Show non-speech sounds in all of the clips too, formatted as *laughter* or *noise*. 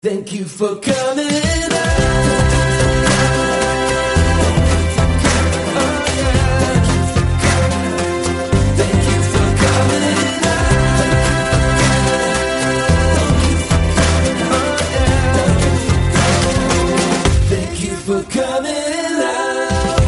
Thank you for coming out. Oh, yeah. Thank you for coming out. Yeah. Thank you for coming out.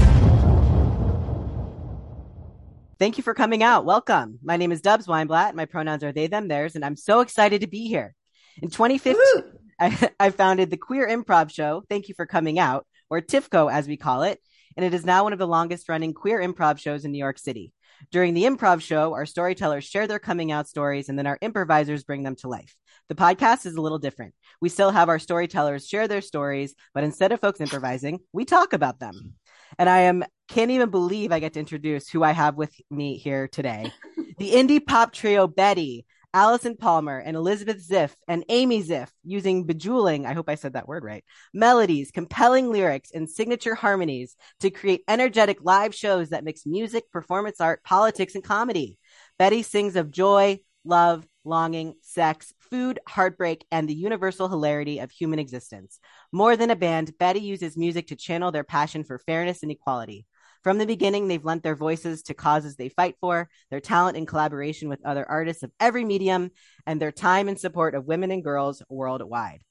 Thank you for coming out. Welcome. My name is Dubs Weinblatt. My pronouns are they, them, theirs, and I'm so excited to be here. In 2015, I, *laughs* I founded the Queer Improv Show. Thank you for coming out, or TYFCO as we call it, and it is now one of the longest running queer improv shows in New York City. During the improv show, our storytellers share their coming out stories and then our improvisers bring them to life. The podcast is a little different. We still have our storytellers share their stories, but instead of folks improvising, we talk about them. And I am can't even believe I get to introduce who I have with me here today. *laughs* the indie pop trio Betty, Alyson Palmer, and Elizabeth Ziff, and Amy Ziff, using bejeweling, I hope I said that word right, melodies, compelling lyrics, and signature harmonies to create energetic live shows that mix music, performance art, politics, and comedy. Betty sings of joy, love, longing, sex, food, heartbreak, and the universal hilarity of human existence. More than a band, Betty uses music to channel their passion for fairness and equality. From the beginning, they've lent their voices to causes they fight for, their talent in collaboration with other artists of every medium, and their time in support of women and girls worldwide.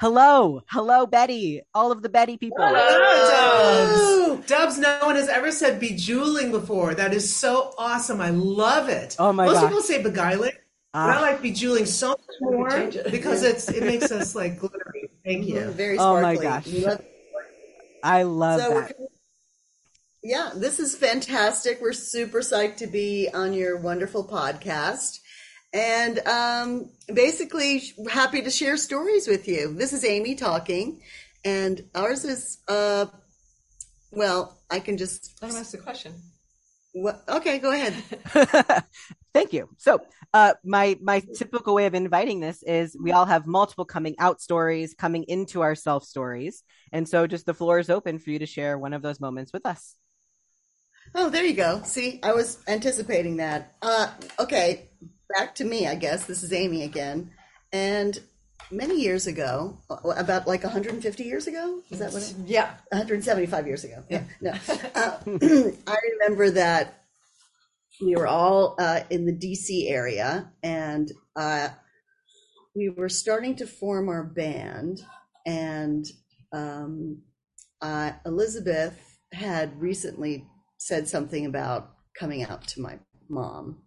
Hello, hello, Betty, all of the Betty people. Hello, Dubs. Dubs, no one has ever said bejeweling before. That is so awesome. I love it. Oh my Most gosh. people say beguiling, but I Ah. like bejeweling so much more it. because it's it makes us like glittery. Thank *laughs* you. Very sparkly. Oh my gosh. Love- I love so we're, that. Yeah, this is fantastic. We're super psyched to be on your wonderful podcast. And um, basically, happy to share stories with you. This is Amy talking, and ours is, uh, well, I can just, Let him ask the question. what, okay, go ahead. *laughs* Thank you. So, uh, my my typical way of inviting this is we all have multiple coming out stories, coming into our self stories, and so just the floor is open for you to share one of those moments with us. Oh, there you go. See, I was anticipating that. Uh, okay, back to me, I guess. This is Amy again. And many years ago, about like 150 years ago, is that what it, Yeah. 175 years ago. Yeah. No. Uh, *clears throat* I remember that we were all uh, in the DC area and uh, we were starting to form our band. And um, uh, Elizabeth had recently said something about coming out to my mom.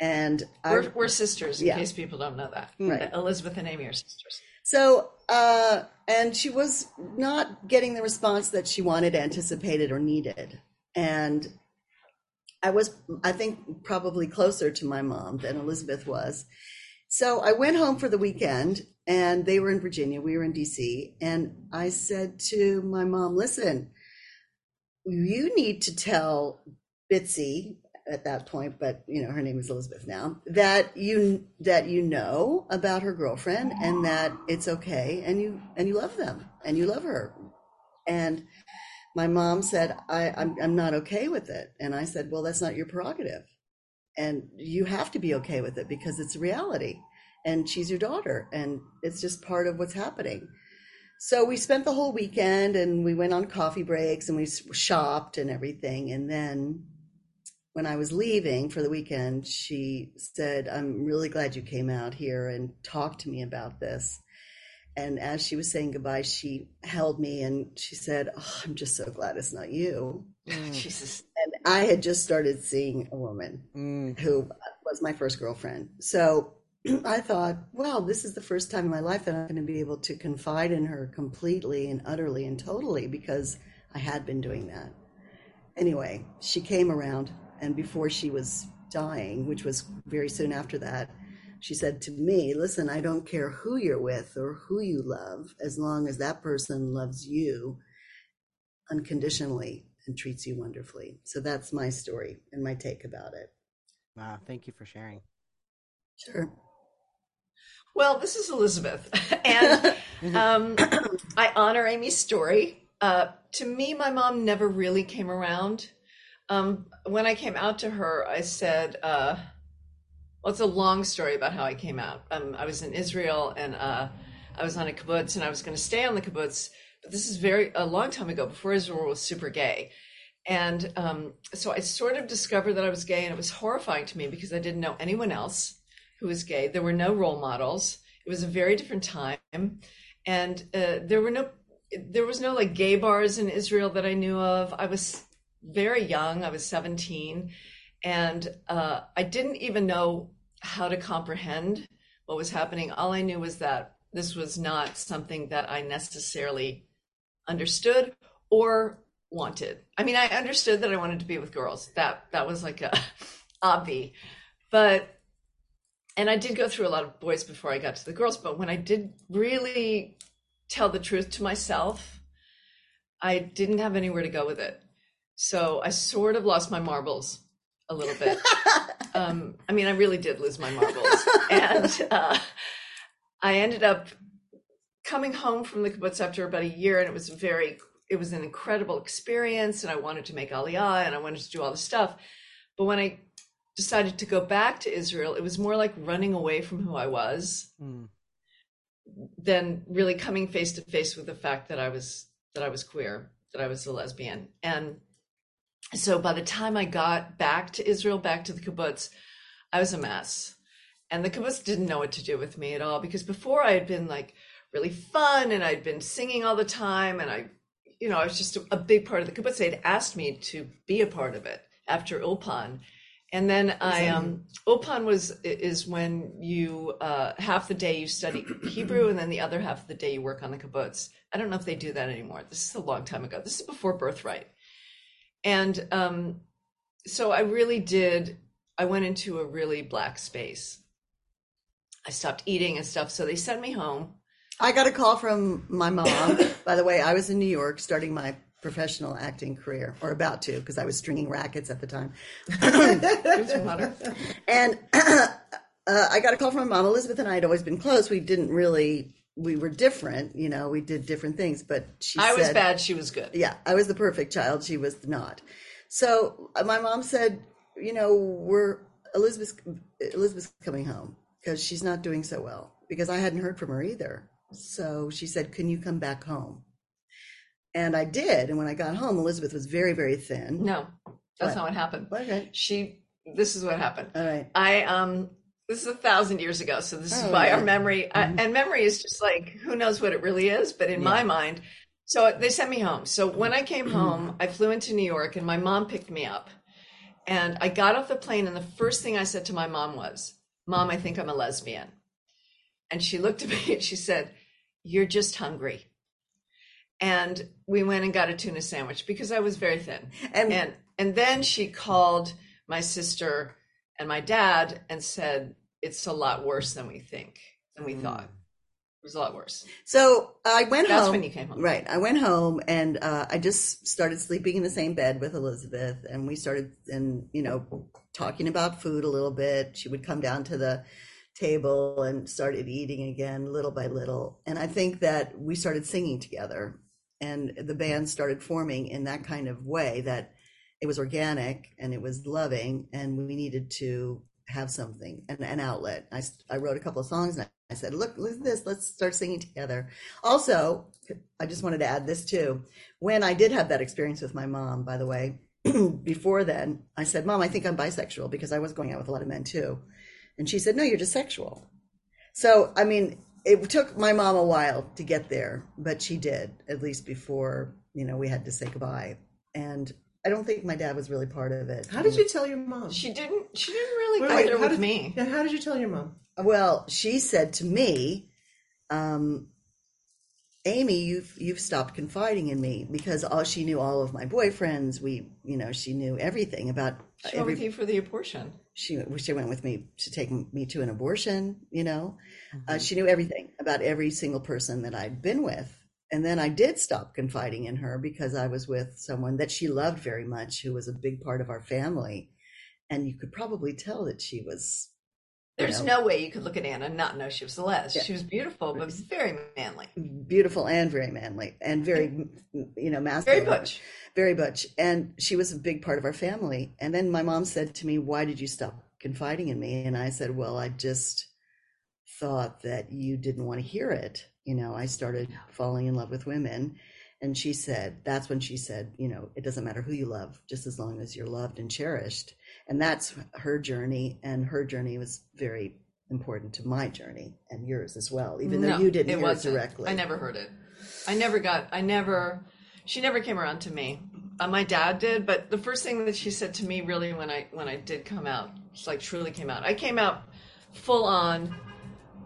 And We're, we're sisters, in Yeah. case people don't know that. Right. Elizabeth and Amy are sisters. So, uh, and she was not getting the response that she wanted, anticipated, or needed. And I was, I think, probably closer to my mom than Elizabeth was. So I went home for the weekend and they were in Virginia. We were in DC. And I said to my mom, listen, you need to tell Bitsy at that point, but you know, her name is Elizabeth now, that you that you know about her girlfriend and that it's okay and you and you love them and you love her. And my mom said, I, I'm I'm not okay with it. And I said, Well, that's not your prerogative. And you have to be okay with it because it's reality. And she's your daughter and it's just part of what's happening. So we spent the whole weekend and we went on coffee breaks and we shopped and everything. And then when I was leaving for the weekend, she said, I'm really glad you came out here and talked to me about this. And as she was saying goodbye, she held me and she said, oh, I'm just so glad it's not you. *laughs* Jesus. And I had just started seeing a woman Mm. who was my first girlfriend. So *clears throat* I thought, well, this is the first time in my life that I'm going to be able to confide in her completely and utterly and totally because I had been doing that. Anyway, she came around, and before she was dying, which was very soon after that, she said to me, Listen, I don't care who you're with or who you love, as long as that person loves you unconditionally and treats you wonderfully. So that's my story and my take about it. Wow, thank you for sharing. Sure. Well, this is Elizabeth. *laughs* and um, *clears throat* I honor Amy's story. Uh, to me, my mom never really came around. Um, when I came out to her, I said, uh, well, it's a long story about how I came out. Um, I was in Israel and uh, I was on a kibbutz and I was going to stay on the kibbutz. But this is very a long time ago, before Israel was super gay. And um, so I sort of discovered that I was gay, and it was horrifying to me because I didn't know anyone else who was gay. There were no role models. It was a very different time, and uh, there were no there was no like gay bars in Israel that I knew of. I was very young. I was 17, and uh, I didn't even know how to comprehend what was happening. All I knew was that this was not something that I necessarily understood or wanted. I mean, I understood that I wanted to be with girls. That that was like a *laughs* obvi. But and I did go through a lot of boys before I got to the girls, but when I did really tell the truth to myself, I didn't have anywhere to go with it. So I sort of lost my marbles a little bit. *laughs* um, I mean, I really did lose my marbles. and uh, I ended up coming home from the kibbutz after about a year, and it was very it was an incredible experience and I wanted to make Aliyah and I wanted to do all this stuff. But when I decided to go back to Israel, it was more like running away from who I was mm. than really coming face to face with the fact that I was that I was queer, that I was a lesbian. And so by the time I got back to Israel, back to the kibbutz, I was a mess. And the kibbutz didn't know what to do with me at all because before I had been like really fun and I'd been singing all the time and I you know, I was just a, a big part of the kibbutz. They'd asked me to be a part of it after Ulpan. And then I um Ulpan was is when you uh half the day you study Hebrew and then the other half of the day you work on the kibbutz. I don't know if they do that anymore. This is a long time ago. This is before birthright. And um so I really did I went into a really black space. I stopped eating and stuff. So they sent me home I got a call from my mom. By the way, I was in New York starting my professional acting career, or about to, because I was stringing rackets at the time. and *laughs* *clears throat* uh, I got a call from my mom. Elizabeth and I had always been close. We didn't really, we were different, you know, we did different things, but she I said, was bad, she was good. Yeah, I was the perfect child. She was not. So uh, my mom said, you know, we're, Elizabeth's, Elizabeth's coming home because she's not doing so well because I hadn't heard from her either. So she said, Can you come back home? And I did. And when I got home, Elizabeth was very, very thin. No, that's what? not what happened. Okay. She, this is what happened. All right. I, um, this is a thousand years ago. So this is oh, why yeah. our memory, mm-hmm. uh, and memory is just like, who knows what it really is. But in yeah. my mind, so they sent me home. So when I came home, I flew into New York and my mom picked me up. And I got off the plane, and the first thing I said to my mom was, Mom, I think I'm a lesbian. And she looked at *laughs* me and she said, You're just hungry. And we went and got a tuna sandwich because I was very thin. And and, and then she called my sister and my dad and said, It's a lot worse than we think, than we mm. thought. It was a lot worse. So I went home That's home. when you came home. Right. I went home and uh, I just started sleeping in the same bed with Elizabeth. And we started, and, you know, talking about food a little bit. She would come down to the table and started eating again little by little. And I think that we started singing together and the band started forming in that kind of way that it was organic and it was loving and we needed to have something an, an outlet. I, I wrote a couple of songs and I said look look at this. Let's start singing together. Also i just wanted to add this too. When i did have that experience with my mom by the way *clears throat* before then i said mom i think i'm bisexual because i was going out with a lot of men too. And she said, No, you're just sexual. So, I mean, it took my mom a while to get there, but she did, at least before, you know, we had to say goodbye. And I don't think my dad was really part of it. How did you tell your mom? She didn't. She didn't really wait, go wait, there with did, me. Yeah, how did you tell your mom? Well, she said to me, um, Amy, you've you've stopped confiding in me because all she knew all of my boyfriends. We, you know, she knew everything about. She every, with you for the abortion. She she went with me to take me to an abortion. You know, uh, mm-hmm. uh, she knew everything about every single person that I'd been with. And then I did stop confiding in her because I was with someone that she loved very much, who was a big part of our family, and you could probably tell that she was there's you know? no way you could look at Anna and not know she was Celeste. Yeah. She was beautiful, but mm-hmm. very manly. Beautiful and very manly and very, you know, masculine. Very butch. Very butch. And she was a big part of our family. And then my mom said to me, Why did you stop confiding in me? And I said, Well, I just thought that you didn't want to hear it. you know, I started falling in love with women. And she said, that's when she said, you know, it doesn't matter who you love, just as long as you're loved and cherished. And that's her journey. And her journey was very important to my journey and yours as well, even though you didn't it hear wasn't. it directly. I never heard it. I never got. I never. She never came around to me. Uh, my dad did, but the first thing that she said to me, really, when I when I did come out, just like truly came out, I came out full on,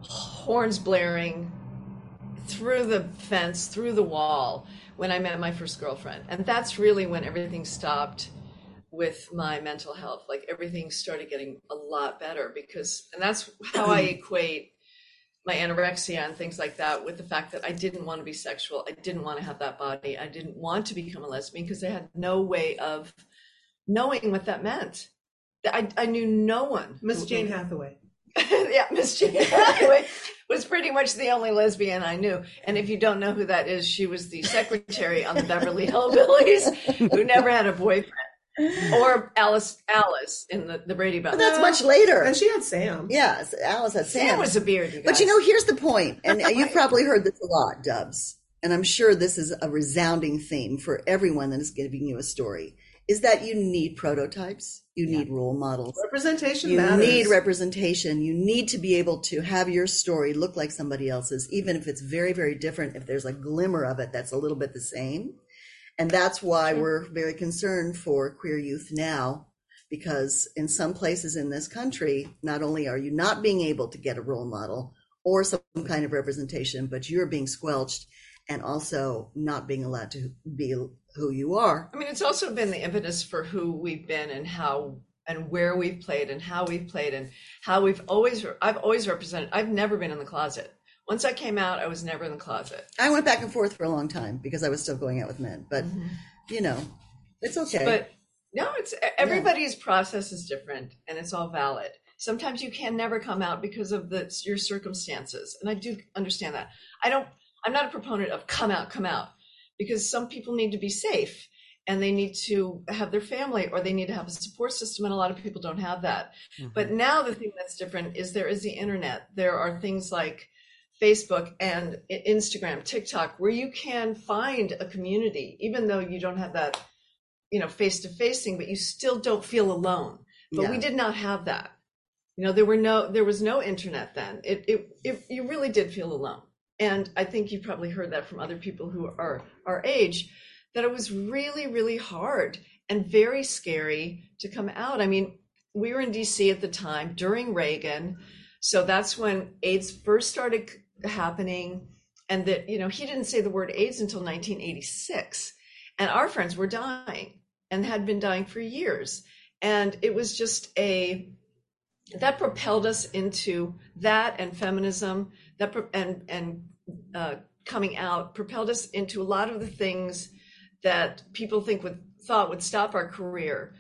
horns blaring, through the fence, through the wall, when I met my first girlfriend, and that's really when everything stopped with my mental health. Like everything started getting a lot better because, and that's how I *clears throat* equate my anorexia and things like that with the fact that I didn't want to be sexual. I didn't want to have that body. I didn't want to become a lesbian because I had no way of knowing what that meant. I, I knew no one. Miss Jane Hathaway. *laughs* yeah, Miss Jane Hathaway was pretty much the only lesbian I knew. And if you don't know who that is, she was the secretary on the Beverly Hillbillies who never had a boyfriend. Or Alice Alice in the, the Brady Bunch. but that's much later. And she had Sam. Yes, Alice had Sam. Sam was a beard, you guys. But you know, here's the point, and *laughs* you've probably heard this a lot, Dubs, and I'm sure this is a resounding theme for everyone that is giving you a story, is that you need prototypes, you need role models, Representation matters. you matters. need representation, you need to be able to have your story look like somebody else's, even if it's very, very different, if there's a glimmer of it that's a little bit the same. And that's why we're very concerned for queer youth now because in some places in this country, not only are you not being able to get a role model or some kind of representation, but you're being squelched and also not being allowed to be who you are. I mean, it's also been the impetus for who we've been and how and where we've played and how we've played and how we've always I've always represented. I've never been in the closet. Once I came out, I was never in the closet. I went back and forth for a long time because I was still going out with men, but mm-hmm. you know, it's okay. But no, it's everybody's process is different and it's all valid. Sometimes you can never come out because of the your circumstances, and I do understand that. I don't. I'm not a proponent of come out, come out, because some people need to be safe and they need to have their family or they need to have a support system, and a lot of people don't have that. Mm-hmm. But now the thing that's different is there is the internet. There are things like Facebook and Instagram, TikTok, where you can find a community, even though you don't have that, you know, face to face thing, but you still don't feel alone. But we did not have that. You know, there were no, there was no internet then. It, it, it, you really did feel alone. And I think you've probably heard that from other people who are our age, that it was really, really hard and very scary to come out. I mean, we were in DC at the time during Reagan. So that's when AIDS first started happening. And that, you know, he didn't say the word AIDS until 1986. And our friends were dying and had been dying for years. And it was just a, that propelled us into that and feminism that and and uh, coming out propelled us into a lot of the things that people think would thought would stop our career.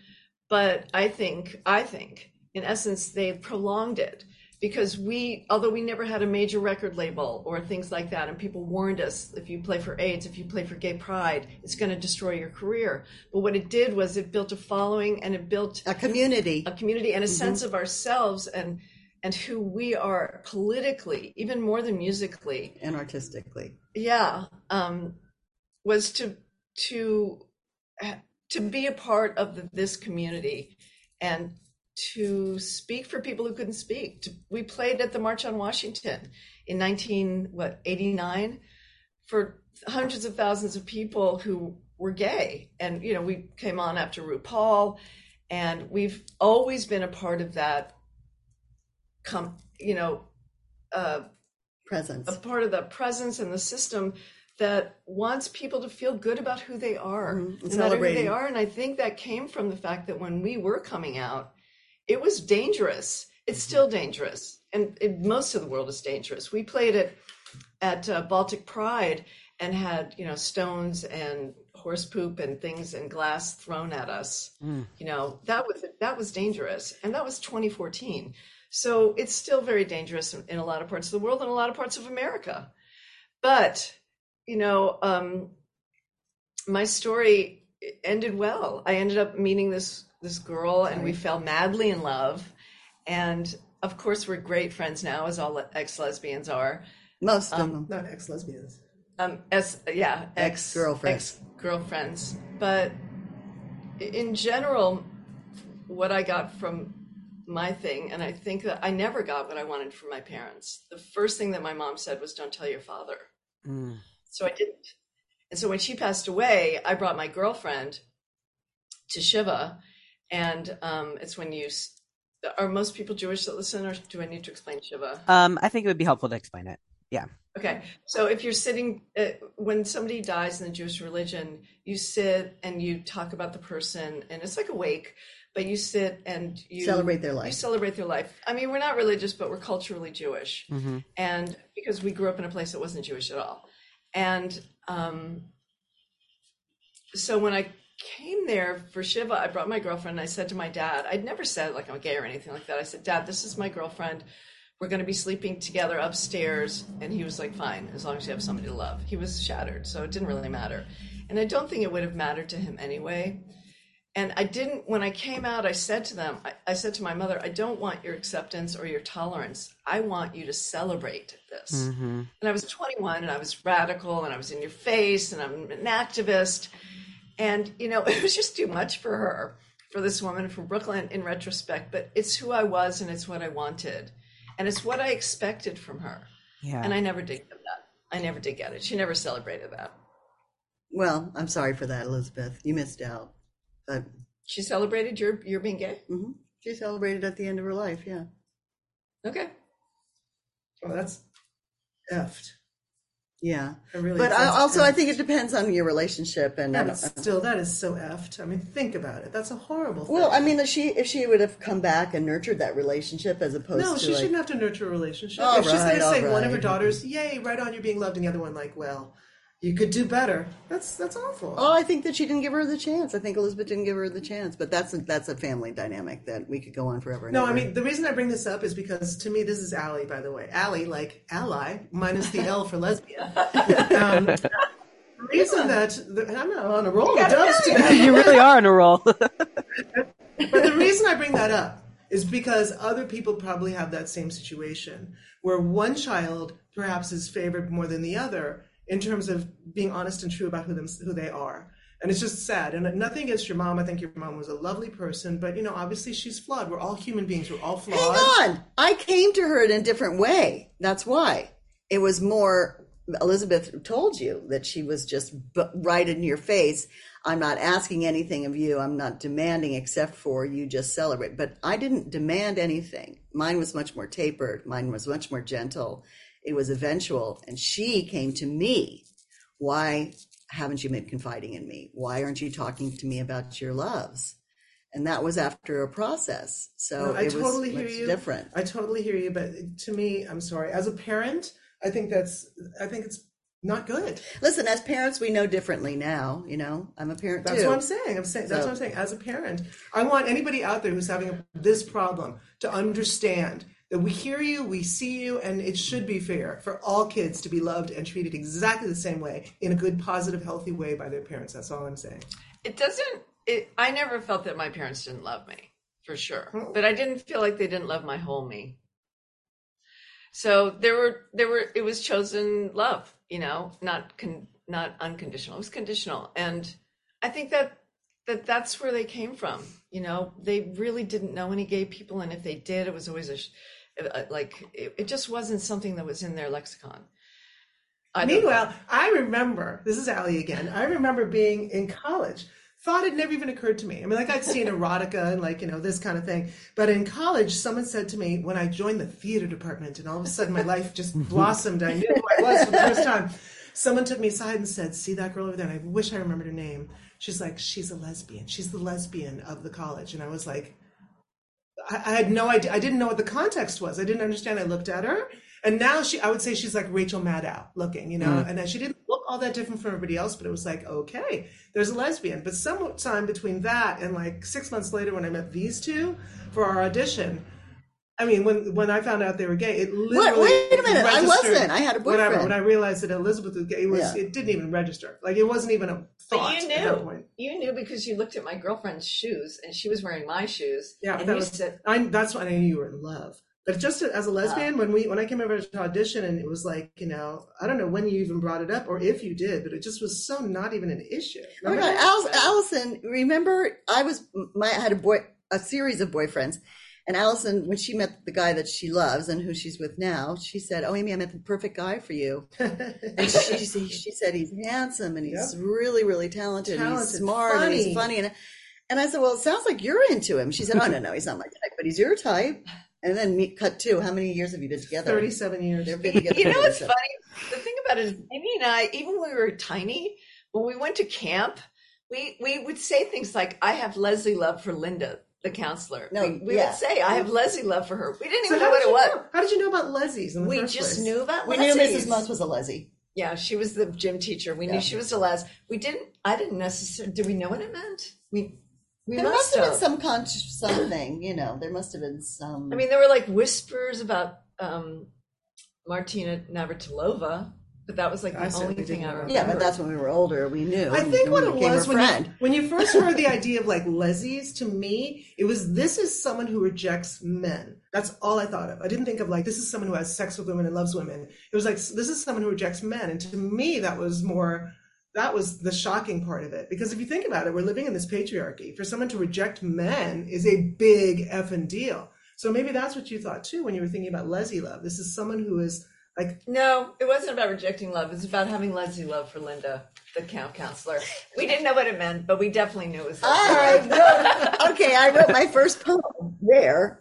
But i think i think in essence they prolonged it because we although we never had a major record label or things like that and people warned us if you play for aids if you play for gay pride it's going to destroy your career. But what it did was it built a following and it built a community. a community and a sense of ourselves and and who we are politically even more than musically. And artistically. yeah um was to to to be a part of the, this community and to speak for people who couldn't speak. To, we played at the march on washington in 19 what 89 for hundreds of thousands of people who were gay. And you know we came on after RuPaul and we've always been a part of that come you know uh Presence. a part of the presence and the system that wants people to feel good about who they are, Mhm. no matter who they are. And I think that came from the fact that when we were coming out, it was dangerous. It's still dangerous, and it, most of the world is dangerous. We played it at uh, Baltic Pride and had you know stones and horse poop and things and glass thrown at us. You know that was that was dangerous, and that was 2014. So it's still very dangerous in, in a lot of parts of the world and a lot of parts of America. But you know, um, my story ended well. I ended up meeting this this girl, and we fell madly in love. And of course, we're great friends now, as all ex lesbians are. Most of Um, them. Not ex lesbians. um as yeah ex girlfriends. Ex-girlfriends. girlfriends but in general what i got from my thing and i think that i never got what i wanted from my parents the first thing that my mom said was don't tell your father Mm. so i didn't and so when she passed away i brought my girlfriend to shiva and um it's when you are most people jewish that listen or do i need to explain shiva Um, I think it would be helpful to explain it. Yeah. Okay, so if you're sitting, uh, when somebody dies in the Jewish religion, you sit and you talk about the person, and it's like a wake, but you sit and you Celebrate their life. You life. celebrate their life. I mean, we're not religious, but we're culturally Jewish, hmm and because we grew up in a place that wasn't Jewish at all, and um, so when I came there for Shiva, I brought my girlfriend. And I said to my dad, I'd never said like I'm gay or anything like that. I said, Dad, this is my girlfriend. We're going to be sleeping together upstairs. And he was like, Fine, as long as you have somebody to love. He was shattered, so it didn't really matter. And I don't think it would have mattered to him anyway. And I didn't, when I came out, I said to them, I, I said to my mother, I don't want your acceptance or your tolerance. I want you to celebrate this hmm and I was 21 and I was radical and I was in your face and I'm an activist. And, you know, *laughs* it was just too much for her, for this woman from Brooklyn in retrospect. But it's who I was and it's what I wanted. And it's what I expected from her. Yeah. And I never did get that. I never did get it. She never celebrated that. Well, I'm sorry for that, Elizabeth. You missed out. But She celebrated your, your being gay? mhm, she celebrated at the end of her life. Yeah. Okay. Oh, that's effed. Yeah. Really. But I, also, I think it depends on your relationship. And I Yeah, don't- but still, that is so effed. I mean, think about it. That's a horrible thing. well, I mean, if she if she would have come back and nurtured that relationship as opposed no, to no, she like, shouldn't have to nurture a relationship. All if she's going to say one of her daughters, "Yay, right on, you're being loved," and the other one, like, "Well, you could do better." That's that's awful. Oh, I think that she didn't give her the chance. I think Elizabeth didn't give her the chance. But that's a, that's a family dynamic that we could go on forever. and No, I mean the reason I bring this up is because to me this is Allie, by the way. Allie, like ally, minus the L for lesbian. *laughs* Um, the reason that the, I'm on a roll of dubs today. you really are on a roll. *laughs* But the reason I bring that up is because other people probably have that same situation where one child perhaps is favored more than the other in terms of being honest and true about who them who they are. And it's just sad. And nothing against your mom. I think your mom was a lovely person, but you know, obviously she's flawed. We're all human beings. We're all flawed. Hang on. I came to her in a different way. That's why. It was more, Elizabeth told you that she was just right in your face. I'm not asking anything of you. I'm not demanding except for you just celebrate. But I didn't demand anything. Mine was much more tapered. Mine was much more gentle. It was eventual. And she came to me. Why haven't you been confiding in me? Why aren't you talking to me about your loves? And that was after a process. So No, I it totally was hear you. different. I totally hear you, but to me, I'm sorry. As a parent, I think that's I think it's not good. Listen, as parents, we know differently now. You know, I'm a parent That's too. what I'm saying. I'm saying that's So- what I'm saying. As a parent, I want anybody out there who's having this problem to understand that we hear you, we see you, and it should be fair for all kids to be loved and treated exactly the same way in a good, positive, healthy way by their parents. That's all I'm saying. It doesn't, it, I never felt that my parents didn't love me, for sure. Oh. But I didn't feel like they didn't love my whole me. So there were, there were, it was chosen love, you know, not, con, not unconditional. It was conditional. And I think that, that that's where they came from. You know, they really didn't know any gay people. And if they did, it was always a, Uh, like, it, it just wasn't something that was in their lexicon. I don't- Meanwhile, I remember this is Allie again. I remember being in college. Thought it never even occurred to me. I mean, like I'd seen erotica and like you know this kind of thing. But in college, someone said to me when I joined the theater department, and all of a sudden my life just *laughs* blossomed. I knew who I was for the first time. Someone took me aside and said, "See that girl over there?" And I wish I remembered her name. She's like, "She's a lesbian. She's the lesbian of the college." And I was like, I, I had no idea. I didn't know what the context was. I didn't understand. I looked at her, and now she, I would say she's like Rachel Maddow looking, you know. Mm. And then she didn't look all that different from everybody else, but it was like, okay, there's a lesbian. But sometime between that and like six months later, when I met these two for our audition, I mean, when when I found out they were gay, it literally. wait a minute, I wasn't. I had a boyfriend. When I realized that Elizabeth was gay, it was Yeah. it didn't even register. Like it wasn't even a thought But you at that knew. point. You knew because you looked at my girlfriend's shoes and she was wearing my shoes. Yeah, and that you was. said, I, that's when I knew you were in love. But just as a lesbian, when we when I came over to audition, and it was like, you know, I don't know when you even brought it up or if you did, but it just was so not even an issue. Oh my God. Al- Alyson, remember I was my I had a boy a series of boyfriends, and Alyson when she met the guy that she loves and who she's with now, she said, "Oh, Amy, I met the perfect guy for you." *laughs* And she she, she said he's handsome and he's really really talented, and he's Talented, smart and he's funny. funny and and I said, "Well, it sounds like you're into him." She said, "Oh no, no, he's not my type, but he's your type." And then meet cut two. How many years have you been together? Thirty-seven years. They've been together. *laughs* You know what's funny? The thing about it is, Amy and I, even when we were tiny, when we went to camp, we we would say things like, "I have Leslie love for Linda, the counselor." No, we, we yeah. would say, "I have Leslie love for her." We didn't So even know what it was. know? How did you know about Leslie's We just place? knew about We knew Mrs. Muntz was a Leslie. Yeah, she was the gym teacher. We Yeah. knew she was a les. We didn't. I didn't necessarily. Did we know what it meant? We we There must, must have have. been some con- something, you know. There must have been some. I mean, there were like whispers about um, Martina Navratilova, but that was like I the certainly only thing I remember. Yeah, but that's when we were older. We knew. I think what it was when you, when you first heard the *laughs* idea of like Leslie's, to me, it was this is someone who rejects men. That's all I thought of. I didn't think of like this is someone who has sex with women and loves women. It was like this is someone who rejects men, and to me, that was more. That was the shocking part of it because if you think about it, we're living in this patriarchy. For someone to reject men is a big effing deal. So maybe that's what you thought too when you were thinking about Leslie love. This is someone who is like No, it wasn't about rejecting love. It was about having Leslie love for Linda, the camp counselor. We didn't know what it meant, but we definitely knew it was. I wrote, okay, I wrote my first poem there,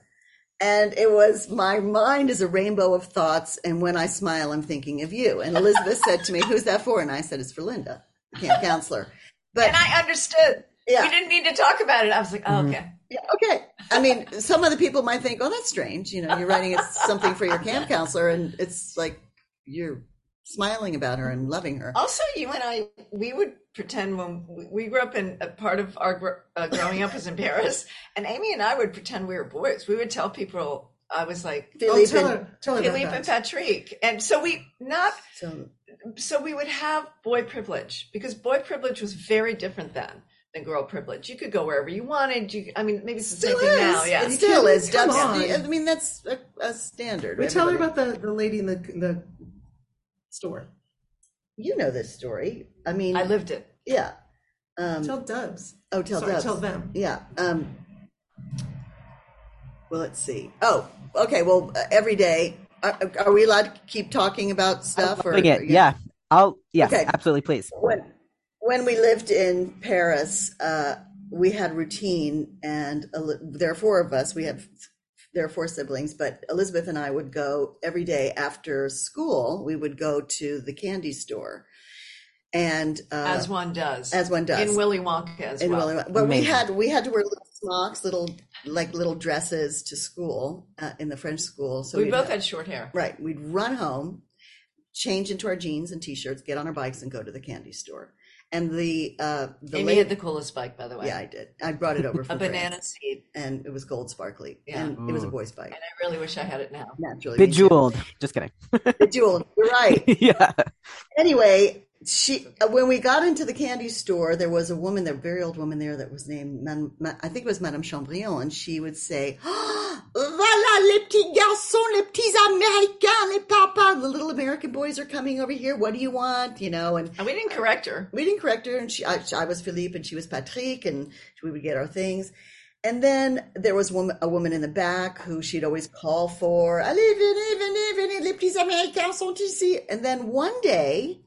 and it was my mind is a rainbow of thoughts, and when I smile, I'm thinking of you. And Elizabeth said to me, "Who's that for?" And I said, "It's for Linda, camp counselor." But and I understood. Yeah. We didn't need to talk about it. I was like, oh, mm-hmm. okay. Yeah, okay. I mean, some other people might think, "Oh, that's strange." You know, you're writing something for your camp *laughs* counselor, and it's like you're smiling about her and loving her. Also, you and I, we would pretend when we- grew up in a part of our uh, growing up was in Paris, and Amy and I would pretend we were boys. We would tell people I was like oh, Philippe tell and- her, tell her Philippe and Patrick, and so we not so so we would have boy privilege because boy privilege was very different then than girl privilege. You could go wherever you wanted. You, I mean, maybe it's the still same thing is. now. Yeah, It still is. Come Dubs- on. I mean, that's a, a standard. We tell her about the, the lady in the the store. You know this story. I mean, I lived it. Yeah. Um, Tell Dubs. oh, tell Sorry, Dubs. tell them. Yeah. Um, well, let's see. Oh, okay. Well, uh, every day. Are, are we allowed to keep talking about stuff? Or, it. Yeah. I'll, yes, Okay. absolutely, please. when when we lived in Paris, uh, we had routine, and Eli- there are four of us. We have there are four siblings, but Elizabeth and I would go every day after school. We would go to the candy store, and uh, as one does. as one does in Willy Wonka as in well. Willy Wonka. But we had we had to wear little smocks, little like little dresses to school uh, in the French school. So we both have- had short hair. Right. We'd run home, change into our jeans and t-shirts, get on our bikes, and go to the candy store. And the uh, the Amy lady, had the coolest bike, by the way. yeah, I did. I brought it over *laughs* a from banana France, seed, and it was gold sparkly, Yeah. and it was a boy's bike. and I really wish I had it now. Naturally. Bejeweled. Just kidding. Bejeweled. You're right. *laughs* yeah. anyway, she when we got into the candy store, there was a woman, there, very old woman there, that was named, Man, I think it was Madame Chambrion, and she would say, *gasps* "Voilà les petits garçons, les petits Américains, les papas, the little American boys are coming over here. What do you want? You know?" And And we didn't correct her. we didn't correct her, and she, I, I was Philippe, and she was Patrick, and we would get our things. And then there was woman, a woman in the back who she'd always call for, Allez, venez, venez, venez, les petits Américains sont ici. And then one day,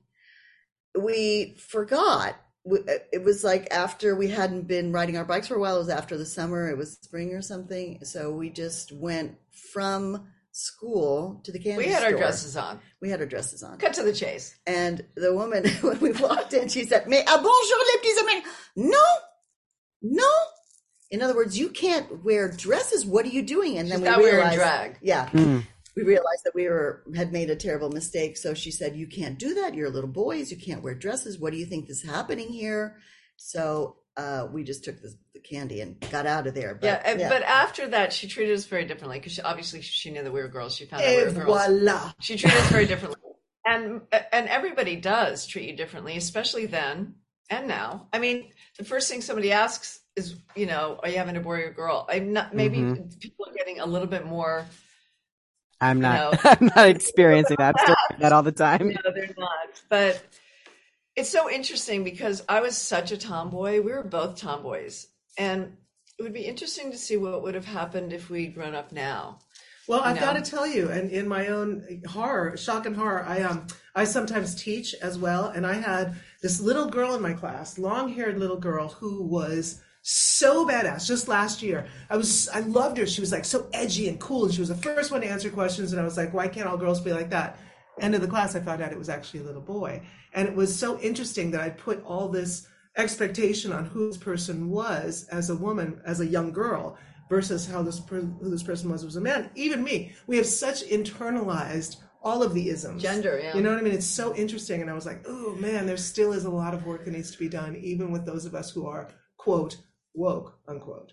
we forgot. Uh, It was like after we hadn't been riding our bikes for a while. It was after the summer. It was spring or something. So we just went from school to the candy We had our dresses on. We had our dresses on. Cut to the chase. And the woman, *laughs* when we walked in, she said, Mais ah, bonjour les petits amis. No, no. In other words, you can't wear dresses. What are you doing? And She then thought we we were in realized, drag. yeah, Mm. We realized that we were had made a terrible mistake. So she said, "You can't do that. You're little boys. You can't wear dresses. What do you think is happening here?" So uh, we just took the, the candy and got out of there. But, yeah, and- but after that, she treated us very differently because she, obviously she knew that we were girls. She found out we were girls. voila. She treated us very differently, and and everybody does treat you differently, especially then and now. I mean, the first thing somebody asks is, you know, are you having a boy or a girl? I'm not. Maybe Mhm. people are getting a little bit more I'm not. know. *laughs* I'm not experiencing that. I'm still doing that all the time. No, they're not. But it's so interesting because I was such a tomboy. We were both tomboys. And it would be interesting to see what would have happened if we'd grown up now. Well, I've know? got to tell you, and in my own horror, shock and horror, I um I sometimes teach as well, and I had this little girl in my class, long-haired little girl who was so badass. Just last year, I was I loved her. She was like so edgy and cool, and she was the first one to answer questions, and I was like, why can't all girls be like that? End of the class, I found out it was actually a little boy, and it was so interesting that I put all this expectation on who this person was as a woman, as a young girl, versus how this per- who this person was was a man. Even me, we have such internalized all of the isms. Gender, yeah. You know what I mean? It's so interesting, and I was like, oh man, there still is a lot of work that needs to be done, even with those of us who are quote woke unquote.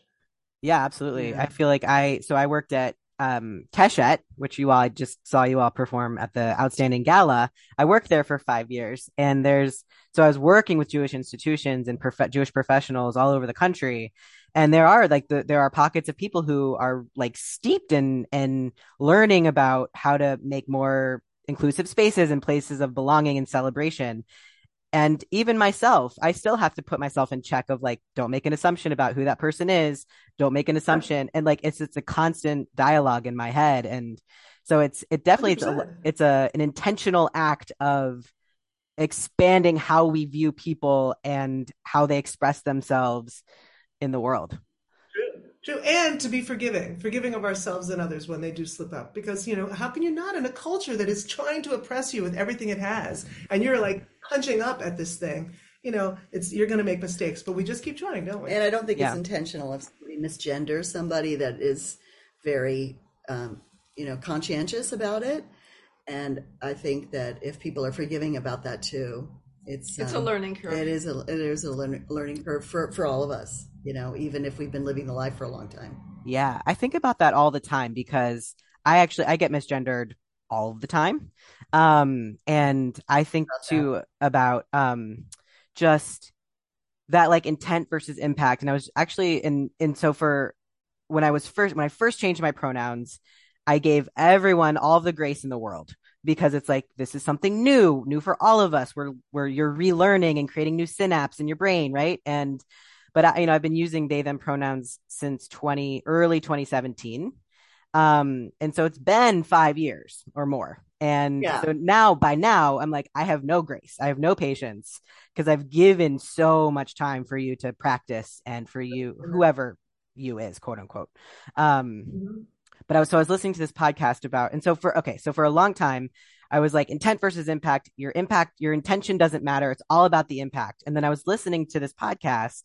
Yeah, absolutely. Yeah. I feel like I so I worked at um Keshet, which you all I just saw you all perform at the Outstanding Gala. I worked there for five years, and there's so I was working with Jewish institutions and prof- Jewish professionals all over the country, and there are like the, there are pockets of people who are like steeped in in learning about how to make more inclusive spaces and places of belonging and celebration and even myself i still have to put myself in check of like don't make an assumption about who that person is. Don't make an assumption. And like it's it's a constant dialogue in my head. And so it's it definitely it's a, 100%. it's a an intentional act of expanding how we view people and how they express themselves in the world. True, true, and to be forgiving, forgiving of ourselves and others when they do slip up. Because you know, how can you not in a culture that is trying to oppress you with everything it has, and you're like punching up at this thing? You know, it's you're going to make mistakes, but we just keep trying, don't we? And I don't think Yeah. it's intentional if somebody misgenders somebody that is very, um, you know, conscientious about it. And I think that if people are forgiving about that too, it's It's a um, learning curve. It is a it is a learn, learning curve for for all of us. You know, even if we've been living the life for a long time. Yeah, I think about that all the time because I actually I get misgendered all of the time. Um and I think that. too about um just that like intent versus impact and I was actually in in so for when I was first when I first changed my pronouns, I gave everyone all the grace in the world because it's like this is something new, new for all of us. Where where you're relearning and creating new synapse in your brain, right? And but I, you know, I've been using they them pronouns since 20 early 2017. Um, and so it's been five years or more. And Yeah. so now by now I'm like, I have no grace. I have no patience because I've given so much time for you to practice and for you, whoever you is, quote unquote. Um, but I was so I was listening to this podcast about and so for okay, so for a long time I was like intent versus impact. Your impact, your intention doesn't matter. It's all about the impact. And then I was listening to this podcast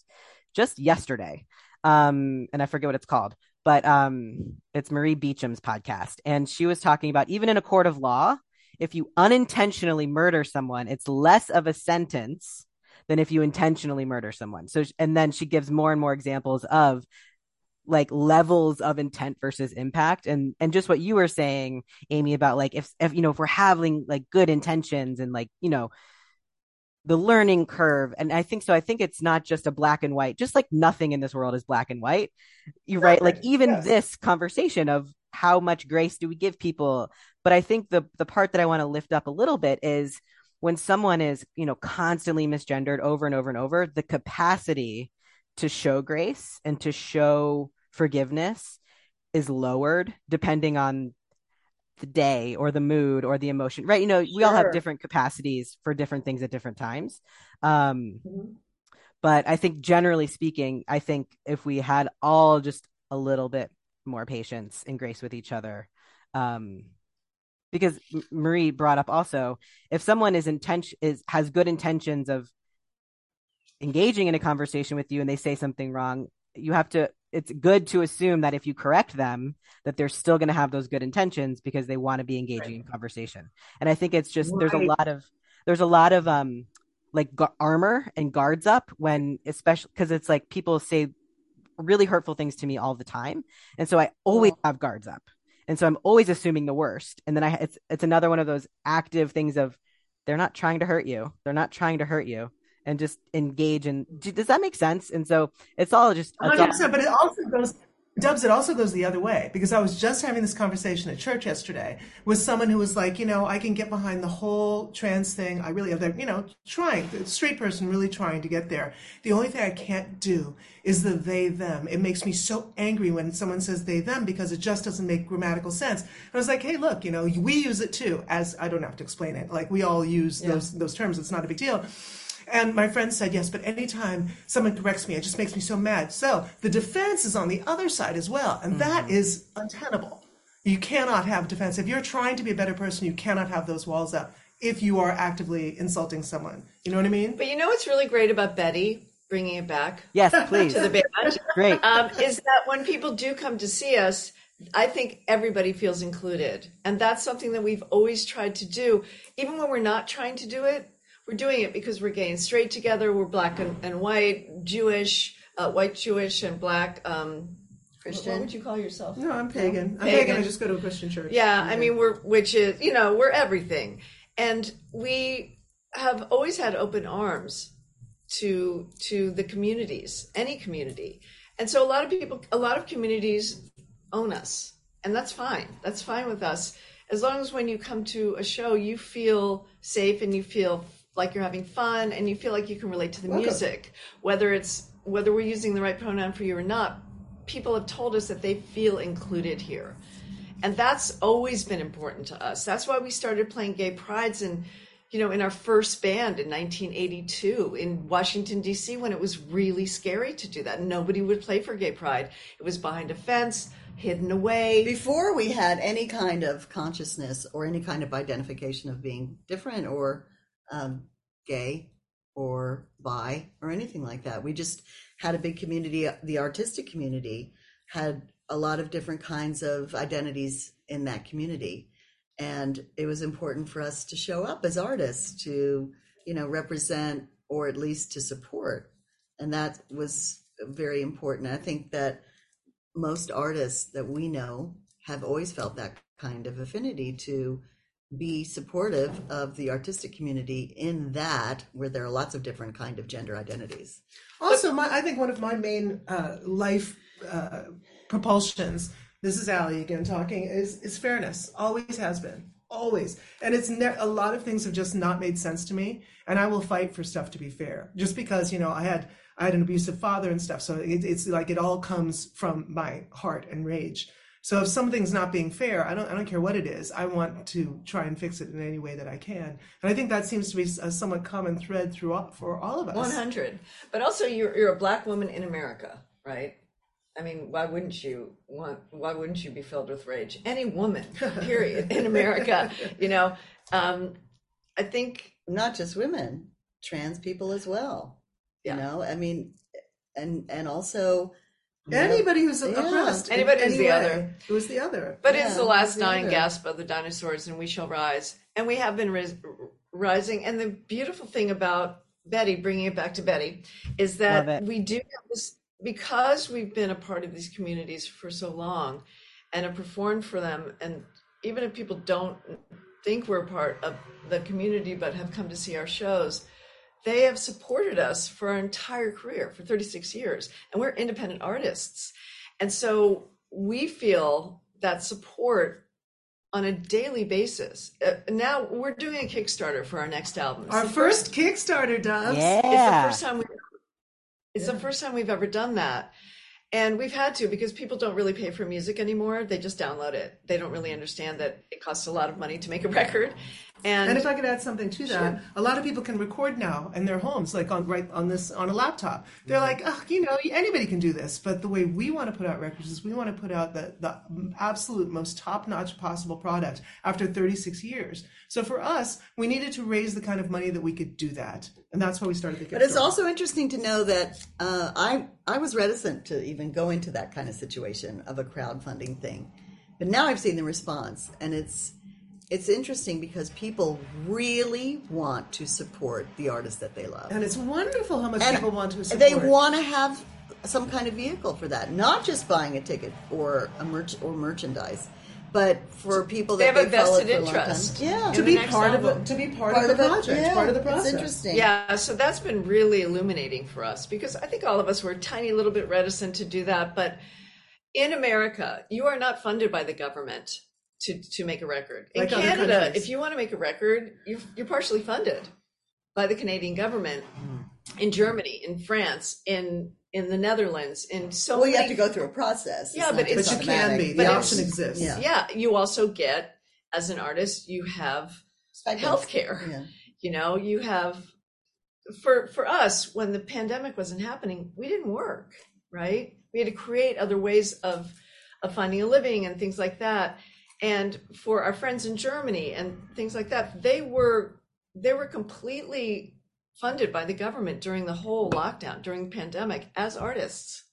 just yesterday. Um, and I forget what it's called, but um it's Marie Beecham's podcast. And she was talking about even in a court of law, if you unintentionally murder someone, it's less of a sentence than if you intentionally murder someone. So and then she gives more and more examples of like levels of intent versus impact and and just what you were saying amy about like if if you know if we're having like good intentions and like you know the learning curve. And i think so i think it's not just a black and white just like nothing in this world is black and white. You're right like even Yes. this conversation of how much grace do we give people? But i think the the part that i want to lift up a little bit is when someone is you know constantly misgendered over and over and over the capacity to show grace and to show forgiveness is lowered depending on the day or the mood or the emotion right? You know we all have different capacities for different things at different times. Um Mhm. but i think generally speaking i think if we had all just a little bit more patience and grace with each other um because marie brought up also if someone is intention is has good intentions of engaging in a conversation with you and they say something wrong you have to it's good to assume that if you correct them that they're still going to have those good intentions because they want to be engaging in conversation. And i think it's just there's a lot of there's a lot of um like gu- armor and guards up when especially because it's like people say really hurtful things to me all the time. And so i always have guards up. And so i'm always assuming the worst. And then i it's it's another one of those active things of they're not trying to hurt you. They're not trying to hurt you and just engage in do- does that make sense and so it's all just it's 100%, but it also goes Dubs, it also goes the other way because I was just having this conversation at church yesterday with someone who was like, you know, I can get behind the whole trans thing. I really have that, you know, trying, the straight person really trying to get there. The only thing I can't do is the they them. It makes me so angry when someone says they them because it just doesn't make grammatical sense. And I was like, hey, look, you know, we use it too, as I don't have to explain it. Like we all use those those terms. It's not a big deal. And my friend said, yes, but anytime someone corrects me, it just makes me so mad. So the defense is on the other side as well. And that is untenable. You cannot have defense. If you're trying to be a better person, you cannot have those walls up if you are actively insulting someone. You know what I mean? But you know what's really great about Betty bringing it back Yes, *laughs* please. to the band *laughs* Great. um, is that when people do come to see us, I think everybody feels included, and that's something that we've always tried to do, even when we're not trying to do it. We're doing it because we're gay and straight together. We're black and, and white, Jewish, uh, white Jewish and black. Um, Christian. What would you call yourself? No, I'm pagan. I'm Pagan. pagan. I just go to a Christian church. Yeah, I mean, we're which is you know we're everything, and we have always had open arms to to the communities, any community, and so a lot of people, a lot of communities own us, and that's fine. That's fine with us as long as when you come to a show, you feel safe and you feel like you're having fun and you feel like you can relate to the music, whether it's whether we're using the right pronoun for you or not. People have told us that they feel included here. And that's always been important to us. That's why we started playing gay prides and you know, in our first band in 1982 in Washington D.C. when it was really scary to do that. Nobody would play for gay pride. It was behind a fence, hidden away. Before we had any kind of consciousness or any kind of identification of being different or um, gay or bi or anything like that, we just had a big community. The artistic community had a lot of different kinds of identities in that community. And it was important for us to show up as artists to, you know, represent or at least to support. And that was very important. I think that most artists that we know have always felt that kind of affinity to be supportive of the artistic community in that where there are lots of different kind of gender identities Also, my, I think one of my main uh, life uh, propulsions, this is Allie again talking, is, is fairness. Always has been. Always. And it's ne- a lot of things have just not made sense to me. And I will fight for stuff to be fair. Just because, you know, I had I had an abusive father and stuff. So it, it's like it all comes from my heart and rage. So if something's not being fair, I don't I don't care what it is. I want to try and fix it in any way that I can. And I think that seems to be a somewhat common thread through all, for all of us. 100. But also, you're, you're a black woman in America, right? I mean, why wouldn't you want? Why wouldn't you be filled with rage? Any woman, *laughs* period, in America, you know. Um, I think not just women trans people as well Yeah. you know i mean and and also you know, Mm-hmm. Anybody who's Yeah. oppressed, Anybody who's any the way, other. who's the other. But Yeah, it's the last dying other. gasp of the dinosaurs, and we shall rise. And we have been ris- rising. And the beautiful thing about Betty, bringing it back to Betty, is that we do have this because we've been a part of these communities for so long and have performed for them. And even if people don't think we're part of the community but have come to see our shows, they have supported us for our entire career for 36 years and we're independent artists. And so we feel that support on a daily basis. Uh, now we're doing a kickstarter for our next album. It's Our the first Kickstarter, Dubs. Yeah. it's the first time we it's the first time we've ever done that and we've had to because people don't really pay for music anymore. They just download it. They don't really understand that it costs a lot of money to make a record. And, And if I could add something to that, a lot of people can record now in their homes, like on right on this on a laptop. They're mm-hmm. like, oh, you know, anybody can do this. But the way we want to put out records is we want to put out the the absolute most top notch possible product after 36 years. So for us, we needed to raise the kind of money that we could do that, and that's why we started the. but it's Kickstarter. also interesting to know that uh, i i was reticent to even go into that kind of situation of a crowdfunding thing but now i've seen the response and it's it's interesting because people really want to support the artists that they love and it's wonderful how much And people want to support. They want to have some kind of vehicle for that, not just buying a ticket or a merch or merchandise, but for people They that have a followed vested for a long time. interest. Yeah, to be next part of album. it, to be part, part of the project, Yeah, part of the process. It's interesting. Yeah, so that's been really illuminating for us because I think all of us were a tiny little bit reticent to do that, but in America, you are not funded by the government to, to make a record. In Like Canada, if you want to make a record, you're, you're partially funded by the Canadian government. Hmm. In Germany, in France, in in the Netherlands, in so Well, you have to go through a process. Yeah, not but it's- But you can be. The it's- option exists. Yeah. yeah, you also get as an artist, you have health care. Yeah. You know, you have for for us when the pandemic wasn't happening, we didn't work, right? We had to create other ways of of finding a living and things like that. And for our friends in Germany and things like that, they were they were completely funded by the government during the whole lockdown, during the pandemic as artists.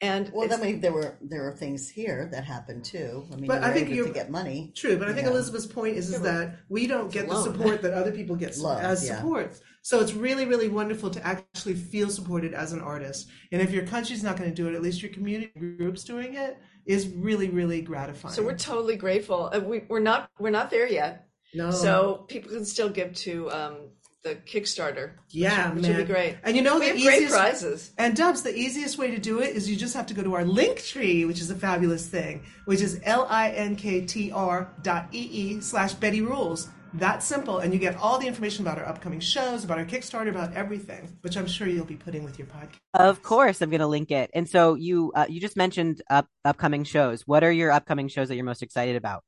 And Well, it's- then we, there were there are things here that happened too. I mean, But you I think you're- get money. True, but I think Yeah. Elizabeth's point is, is that we don't get the support that other people get *laughs* Love, as yeah. support. So it's really, really wonderful to actually feel supported as an artist. And if your country's not going to do it, at least your community groups doing it is really, really gratifying. so we're totally grateful. Uh, we, we're not we're not there yet. no, So people can still give to um, the Kickstarter. yeah, which man, would be great. And you know We the have great easiest prizes. And Dubs, the easiest way to do it is you just have to go to our link tree, which is a fabulous thing, which is L-I-N-K-T-R dot E-E slash Betty Rules. That simple, and you get all the information about our upcoming shows, about our Kickstarter, about everything, which I'm sure you'll be putting with your podcast. Of course, I'm going to link it. And so you uh, you just mentioned up, upcoming shows. What are your upcoming shows that you're most excited about?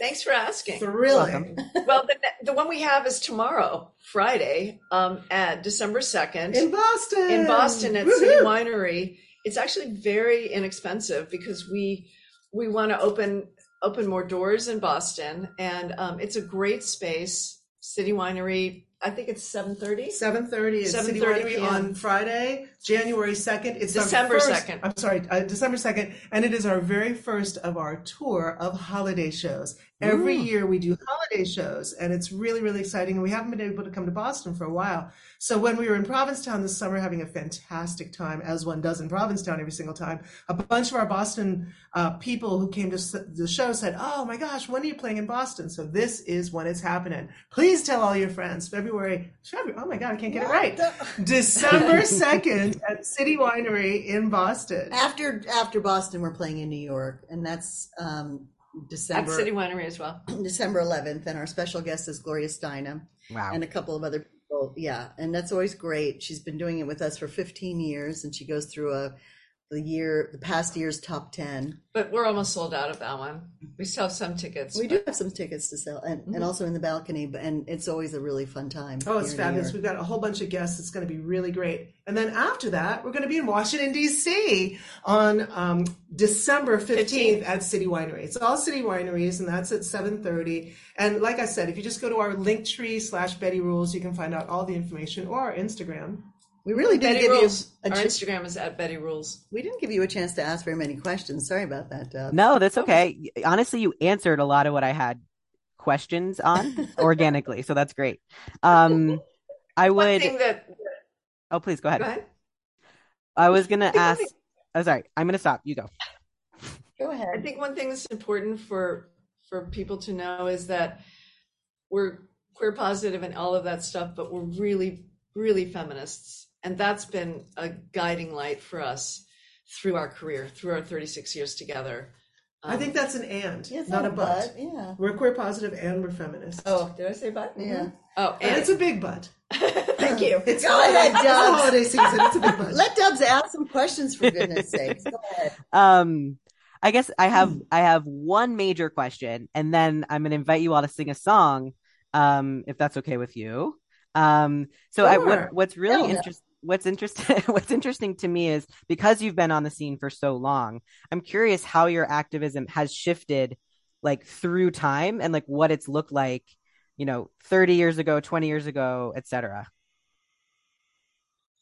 Thanks for asking. Thrilling. *laughs* well, the, the one we have is tomorrow, Friday, um, at December 2nd In Boston. in Boston at City Winery. It's actually very inexpensive because we we want to open open more doors in Boston, and um, it's a great space. City Winery. I think it's seven thirty. 7.30 at City 7:30 Winery PM. on Friday, January 2nd. It's our December first- 2nd. I'm sorry, uh, December 2nd. And it is our very first of our tour of holiday shows. Every year we do holiday shows, and it's really, really exciting. And we haven't been able to come to Boston for a while. So when we were in Provincetown this summer, having a fantastic time, as one does in Provincetown every single time, a bunch of our Boston uh, people who came to s- the show said, Oh my gosh, when are you playing in Boston? So this is when it's happening. Please tell all your friends. February, February oh my God, I can't get it right. *laughs* December 2nd at City Winery in Boston. After after Boston, we're playing in New York, and that's um, At City Winery as well. *clears throat* December 11th, and our special guest is Gloria Steinem Wow. and a couple of other people. Yeah, and that's always great. She's been doing it with us for 15 years, and she goes through a the year the past year's top 10. But we're almost sold out of that one. We still have some tickets. We do have some tickets to sell, and, and also in the balcony, but and it's always a really fun time. Oh, it's here in New fabulous. We've got a whole bunch of guests. It's going to be really great. And then after that, we're going to be in Washington, D.C. on um, December 15th, 15th. at City Winery. It's all City Wineries, and that's at 7.30. And like I said, if you just go to our link tree slash Betty Rules, you can find out all the information, or our Instagram. We really didn't Betty give Rules. you a Our Instagram is at Betty Rules. we didn't give you a chance to ask very many questions. Sorry about that, Dub. No, that's okay. Honestly, you answered a lot of what I had questions on *laughs* organically, so that's great. Um, I One would. thing that Oh, please go ahead. go ahead. I was gonna I think one ask. thing- Oh, sorry. I'm gonna stop. You go. Go ahead. I think one thing that's important for for people to know is that we're queer positive and all of that stuff, but we're really, really feminists, and that's been a guiding light for us through our career, through our 36 years together. I think that's an and, Yeah, not a but. Yeah. We're queer positive and we're feminist. Oh, did I say but? Yeah. Oh, And and *laughs* it's a big but. thank you. It's Go holiday, ahead, it's Dubs. holiday season. It's a big but. Let Dubs ask some questions for goodness *laughs* sakes. Go ahead. Um, I guess I have I have one major question, and then I'm gonna invite you all to sing a song, um, if that's okay with you. Um, so I, what, what's really Hell interesting, what's interesting, *laughs* what's interesting to me is because you've been on the scene for so long, I'm curious how your activism has shifted, like through time, and like what it's looked like, you know, 30 years ago, 20 years ago, etc.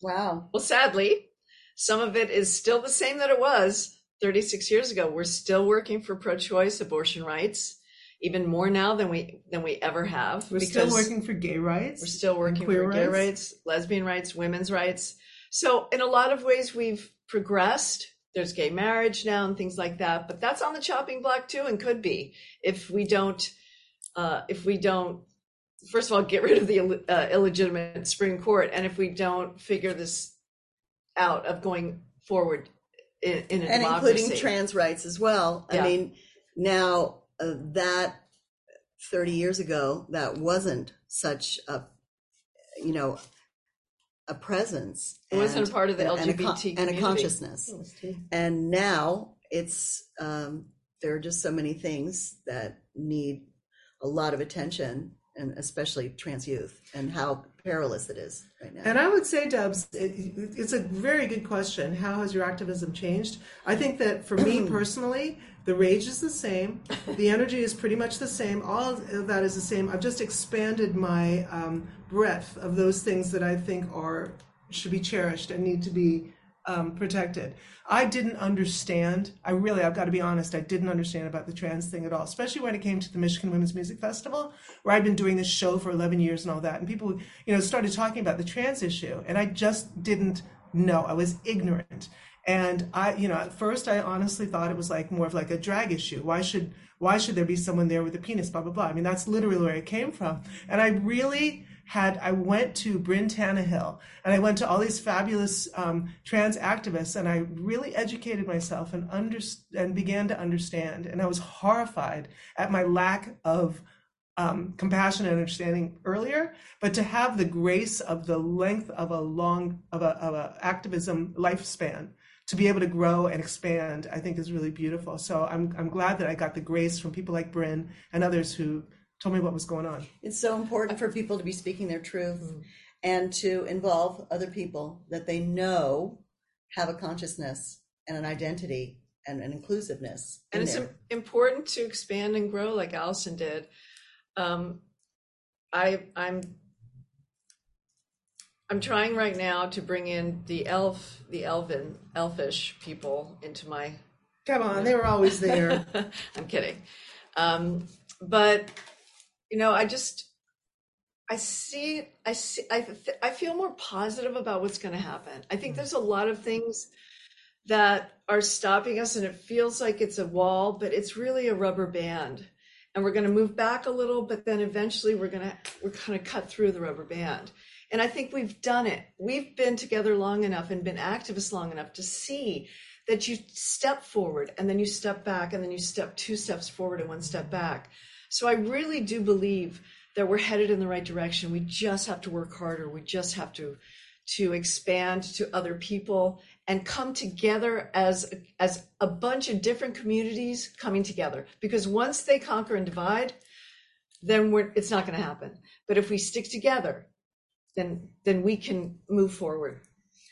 Wow. Well, sadly, some of it is still the same that it was 36 years ago. We're still working for pro-choice abortion rights, even more now than we than we ever have. We're still working for gay rights. We're still working queer for gay rights. rights, lesbian rights, women's rights. So, in a lot of ways, we've progressed. There's gay marriage now and things like that, but that's on the chopping block too, and could be if we don't, uh, if we don't, first of all, get rid of the uh, illegitimate Supreme Court, and if we don't figure this out of going forward in, in a and democracy. including trans rights as well. Yeah. I mean, now uh, that 30 years ago, that wasn't such a, you know, a presence. It wasn't a part of the and a con- LGBT and a consciousness. And now it's um, there are just so many things that need a lot of attention, and especially trans youth, and how perilous it is right now. And I would say, Dubs, it, it's a very good question. How has your activism changed? I think that for me *clears throat* personally, the rage is the same, the energy is pretty much the same, all of that is the same. I've just expanded my um, breadth of those things that I think are should be cherished and need to be um, protected. I didn't understand. I really, I've got to be honest. I didn't understand about the trans thing at all, especially when it came to the Michigan Women's Music Festival, where I'd been doing this show for 11 years and all that, and people, you know, started talking about the trans issue, and I just didn't know. I was ignorant, and I, you know, at first I honestly thought it was like more of like a drag issue. Why should why should there be someone there with a penis? Blah blah blah. I mean, that's literally where it came from, and I really had I went to Bryn Tannehill and I went to all these fabulous um, trans activists and I really educated myself and under, and began to understand and I was horrified at my lack of um, compassion and understanding earlier, but to have the grace of the length of a long of a, of a activism lifespan to be able to grow and expand, I think is really beautiful. So I'm I'm glad that I got the grace from people like Bryn and others who told me what was going on. It's so important for people to be speaking their truth Mm. and to involve other people that they know have a consciousness and an identity and an inclusiveness. and in it's there. im- important to expand and grow like Alyson did. Um, I I'm I'm trying right now to bring in the elf, the elven, elfish people into my. Come on, they were always there. *laughs* I'm kidding, um, but you know, I just I see I see I th- I feel more positive about what's going to happen. I think hmm. there's a lot of things that are stopping us and it feels like it's a wall but it's really a rubber band. And we're going to move back a little but then eventually we're going to we're going to cut through the rubber band. And i think we've done it. We've been together long enough and been activists long enough to see that you step forward and then you step back and then you step two steps forward and one step back so i really do believe that we're headed in the right direction. We just have to work harder. We just have to to expand to other people and come together as as a bunch of different communities coming together. Because once they conquer and divide then we're, it's not going to happen. But if we stick together then then we can move forward.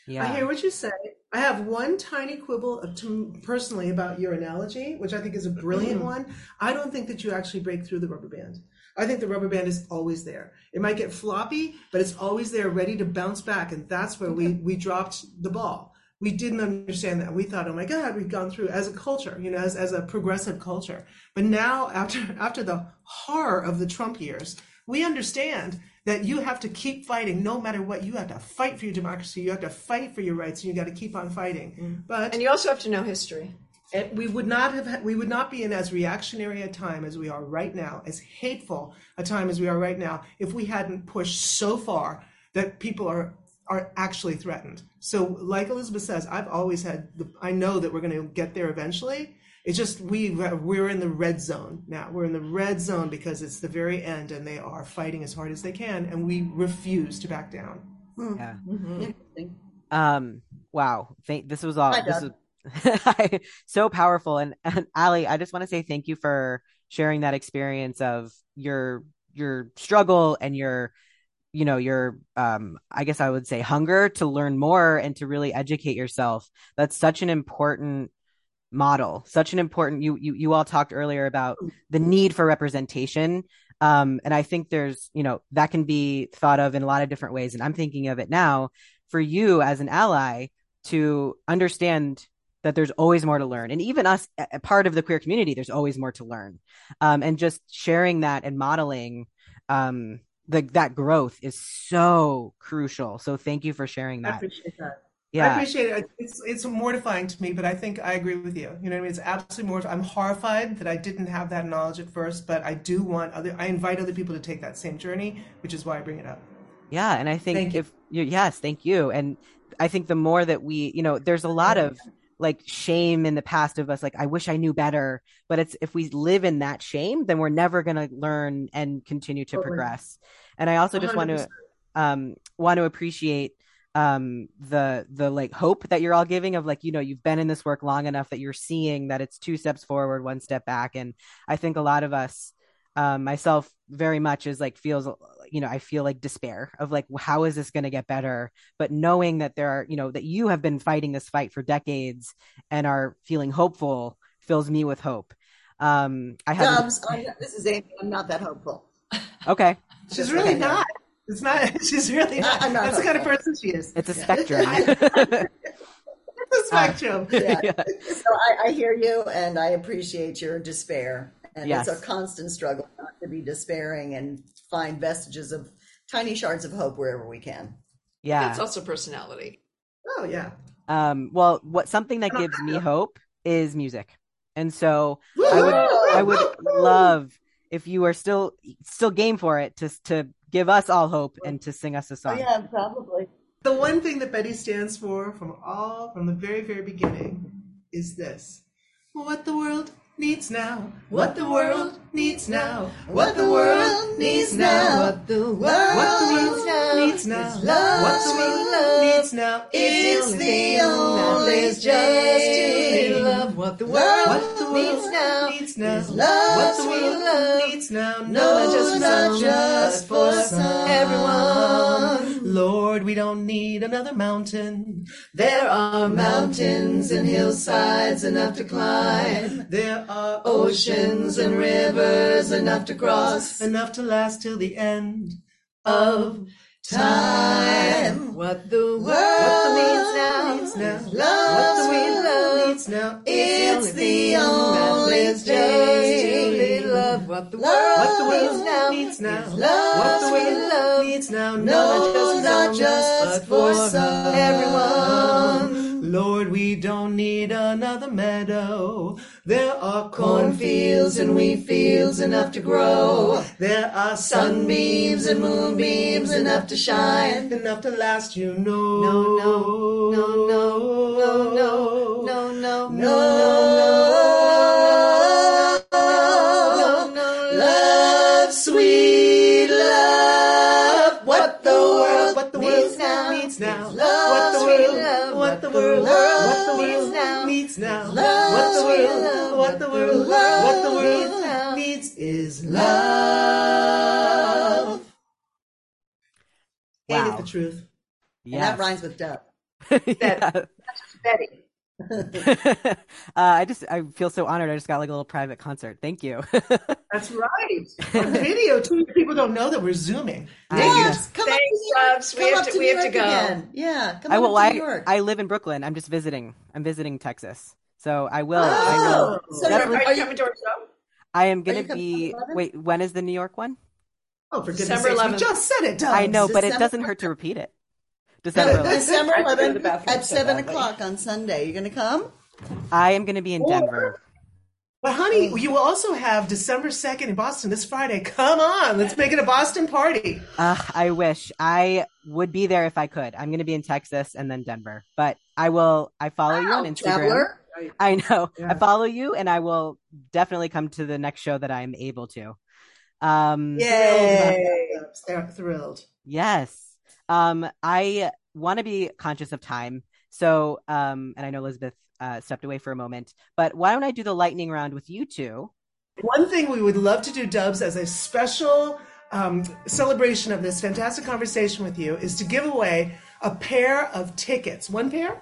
Yeah. I hear what you say. I have one tiny quibble of, to, personally about your analogy, which I think is a brilliant mm. one. I don't think that you actually break through the rubber band. I think the rubber band is always there. It might get floppy, but it's always there, ready to bounce back, and that's where we we dropped the ball. We didn't understand that. We thought, oh my God, we've gone through as a culture, you know, as, as a progressive culture. But now, after *laughs* after the horror of the Trump years, we understand that you have to keep fighting no matter what. You have to fight for your democracy. You have to fight for your rights, and you got to keep on fighting. Mm. But and you also have to know history and we would not have we would not be in as reactionary a time as we are right now as hateful a time as we are right now if we hadn't pushed so far that people are are actually threatened so like elizabeth says i've always had the, i know that we're going to get there eventually it's just we we're in the red zone now we're in the red zone because it's the very end and they are fighting as hard as they can and we refuse to back down Yeah. Interesting. Um. Wow. Thank. This was all. Hi, This was *laughs* so powerful. And, and Ali, I just want to say thank you for sharing that experience of your your struggle and your you know your um i guess i would say hunger to learn more and to really educate yourself that's such an important model such an important you you, you all talked earlier about the need for representation. Um and i think there's you know that can be thought of in a lot of different ways. And i'm thinking of it now for you as an ally to understand that there's always more to learn. And even us a part of the queer community there's always more to learn. Um, and just sharing that and modeling um, the, that growth is so crucial. So thank you for sharing that that I appreciate it. It's it's mortifying to me, but I think I agree with you. You know what I mean? It's absolutely mortifying. I'm horrified that I didn't have that knowledge at first, but I do want other. I invite other people to take that same journey, which is why I bring it up. Yeah, and I think Thank if you, yes, thank you. And I think the more that we, you know, there's a lot of like shame in the past of us like I wish I knew better but it's if we live in that shame then we're never going to learn and continue to progress and I also just want to um want to appreciate um the the like hope that you're all giving of like you know you've been in this work long enough that you're seeing that it's two steps forward one step back and I think a lot of us um myself very much is like feels you know I feel like despair of like how is this going to get better but knowing that there are you know that you have been fighting this fight for decades and are feeling hopeful fills me with hope um I have Dubs, I'm, this is Amy. I'm not that hopeful. okay *laughs* She's really Okay. not. It's not. *laughs* She's really not. I'm not That's the kind of person she is. it's a spectrum *laughs* It's a spectrum. *laughs* Yeah. Yeah. So I, I hear you, and I appreciate your despair. And Yes. it's a constant struggle not to be despairing and find vestiges of tiny shards of hope wherever we can. yeah That's also personality. Oh yeah. Um, well, what something that gives me hope is music, and so I would I would love if you are still still game for it to to give us all hope and to sing us a song. Oh, song. yeah, probably. The one thing that Betty stands for from all from the very very beginning is this: what the world needs now, what the world needs now, what the world needs now, What the world what the needs now world needs now, is love, what the world love. needs now. It's the thing only that is just to thing. be loved. What the Love. world What the world needs now needs now, is love, what the world love. needs now. No, not just not just for some. everyone. Lord, we don't need another mountain. There are mountains and hillsides enough to climb, There are oceans and rivers enough to cross. enough to last till the end Of time, what the world needs now needs now. is love, sweet love. needs now. It's the only just loved. What the Love. What the world world needs now needs now. love, What the world love. needs now. No, not just but for for some. everyone. Lord, we don't need another meadow. There are Cornfields and wheat fields enough to grow. There are Sunbeams and moonbeams enough to shine. enough to last, you know. No, no, no, no, no, no, no, no, No, no, needs now. Love, What the world, love. what the world, Love what the needs world now needs is love. Ain't it the truth? And that rhymes with dub. Yeah. Betty. *laughs* uh, I just I feel so honored. I just got like a little private concert. Thank you. *laughs* That's right. On video too. People don't know that we're zooming. I Thank Yes, come Thanks, up to New York. We Come have up to- to we New have to York go. again. Yeah, come I on will. up to I New York. I live in Brooklyn. I'm just visiting. I'm visiting Texas. So I will. I Oh, will. so definitely- Are are you you- coming to our show? I am gonna be. on the 11th? Wait, when is the New York one? Oh, for goodness December sakes, 11th. just said it, Dubs. I know, but it doesn't hurt to repeat it. December. 11th. *laughs* December I have to go to the 11th at 7 o'clock on Sunday. You going to come? I am gonna be in Denver. But honey, you will also have December 2nd in Boston this Friday. Come on, let's make it a Boston party. Uh, I wish I would be there if I could. I'm gonna be in Texas and then Denver, but I will. I follow you on Instagram. traveler. I know. Yeah. I follow you, and I will definitely come to the next show that I am able to. Um, Yay. They're thrilled. Yes. Um, I want to be conscious of time. So, um, and I know Elizabeth uh, stepped away for a moment, but why don't I do the lightning round with you two? One thing we would love to do, Dubs, as a special um, celebration of this fantastic conversation with you is to give away a pair of tickets. One pair?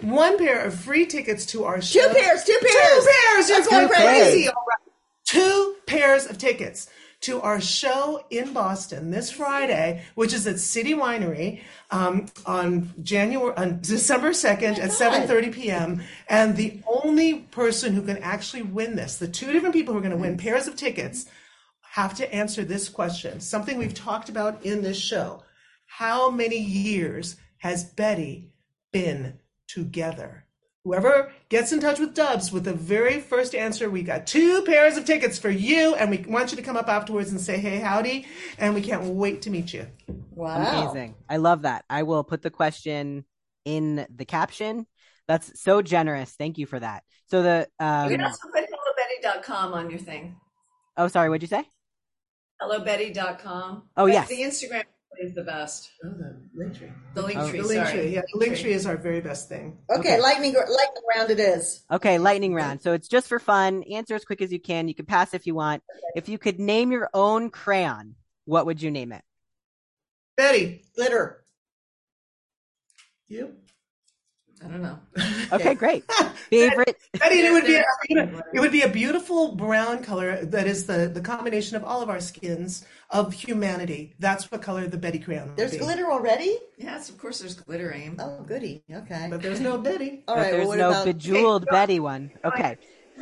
One pair of free tickets to our show. Two pairs, two pairs. Two pairs. pairs! You're That's going crazy! pairs. All right. Two pairs of tickets to our show in Boston this Friday, which is at City Winery um, on January on December second at seven thirty p.m. And the only person who can actually win this, the two different people who are going to win pairs of tickets, have to answer this question. Something we've talked about in this show: How many years has Betty been together? Whoever gets in touch with Dubs with the very first answer, we got two pairs of tickets for you, and we want you to come up afterwards and say, hey, howdy, and we can't wait to meet you. Wow. Amazing. I love that. I will put the question in the caption. That's so generous. Thank you for that. So the um, you can also put hellobetty.com on your thing. oh, sorry, what'd you say? Hellobetty.com. Oh, But yes. The Instagram is the best. Oh, the link tree. The link Oh. tree. The link sorry. tree. Yeah, the link tree is our very best thing. Okay, Okay. lightning lightning round it is. Okay, lightning round. So it's just for fun. Answer as quick as you can. You can pass if you want. If you could name your own crayon, what would you name it? Betty, Glitter. you? I don't know. Okay, *laughs* great. Favorite *laughs* Betty, it would be a, it would be a beautiful brown color that is the the combination of all of our skins of humanity. That's what color the Betty crayon would There's be. glitter already? Yes, of course. There's glitter aim. Oh, goody. Okay. but there's no Betty. *laughs* All but right. there's Well, what no about bejeweled Betty one. Okay.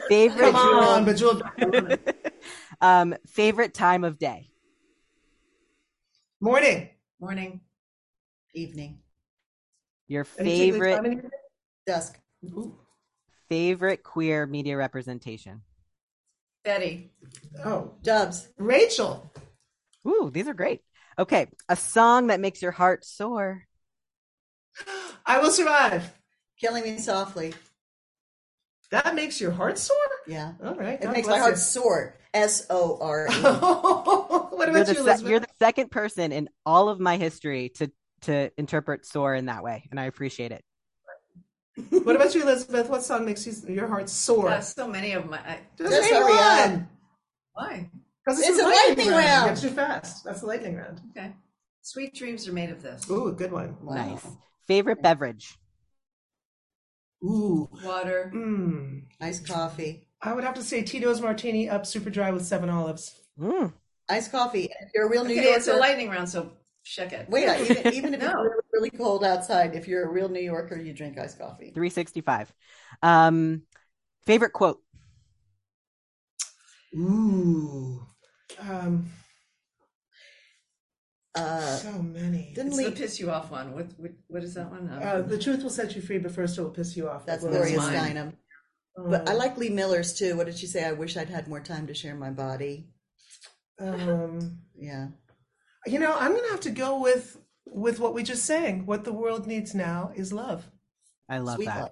Favorite Come on, Bejeweled. um favorite time of day. Morning. Morning. evening? Your favorite time in your day? Dusk. Ooh. favorite queer media representation. Betty. Oh, Dubs. Rachel. Ooh, these are great. Okay, a song that makes your heart soar. I will survive. Killing me softly. That makes your heart sore? Yeah. All right. It God makes my heart you. soar. S O R E. *laughs* what You're about the, you, se- you're the second person in all of my history to to interpret soar in that way, and I appreciate it. What about you, Elizabeth? What song makes you, your heart sore? Yeah, so many of my. I, Just Just name hurry up. one. why? Because It's a lightning round. Gets you fast. That's the lightning round. Okay. Sweet dreams are made of this. Ooh, good one. Wow. Nice. Favorite beverage. Ooh. Water. Mmm. Iced coffee. I would have to say Tito's Martini up super dry with seven olives. Mm. Iced coffee. If you're a real New Okay, it's a lightning round, so check it. Wait, *laughs* even, even if No. it's really, really cold outside, if you're a real New Yorker, you drink iced coffee. 365. Um, favorite quote. Ooh. Um, Uh, so many. didn't It's the Lee, piss you off one. What what, what is that one? Um, Uh, the truth will set you free, but first it will piss you off. that's Well, Gloria. Steinem. uh, But I like Lee Miller's too. What did she say? I wish I'd had more time to share my body. Um, Yeah. You know, I'm going to have to go with with what we just sang. What the world needs now is love. I love Sweet that. love.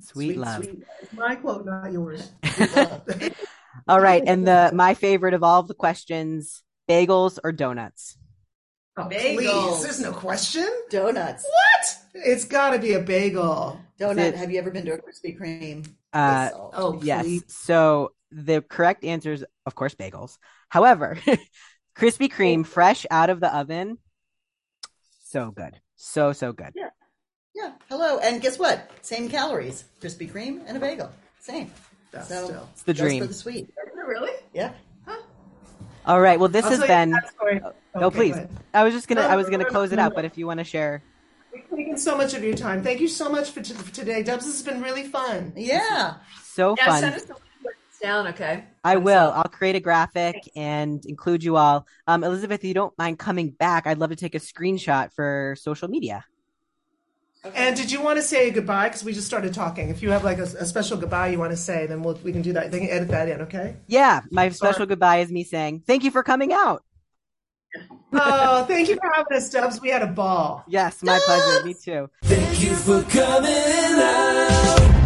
Sweet, love. sweet. My quote, not yours. *laughs* *laughs* All right, and the my favorite of all of the questions: bagels or donuts. Oh, Bagels. please, there's no question. Donuts. What? It's got to be a bagel. Donut. It- Have you ever been to a Krispy Kreme? Uh, Oh, yes. please. So the correct answer is, of course, bagels. However, *laughs* Krispy Kreme, fresh out of the oven, so good, so so good. Yeah. Yeah. Hello. And guess what? Same calories. Krispy Kreme and a bagel. Same. That's so still. It's the just for the sweet. Really? Yeah. All right. Well, this I'll has tell you been. that. Oh, no, Okay, please. I was just gonna. No, I was gonna no, close it no, out, um, but if you want to share, We've taken so much of your time. Thank you so much for, t- for today, Dubs. This has been really fun. Yeah. so Yeah, fun. Down, okay? I Fun will. stuff. I'll create a graphic and include you all. Um, Elizabeth, if you don't mind coming back, I'd love to take a screenshot for social media. And did you want to say goodbye? Because we just started talking. If you have like a, a special goodbye you want to say, then we'll, we can do that. They can edit that in, okay? Yeah, my special goodbye is me saying thank you for coming out. *laughs* Oh, thank you for having us, Dubs. We had a ball. Yes, my pleasure. Me too. Thank you for coming out.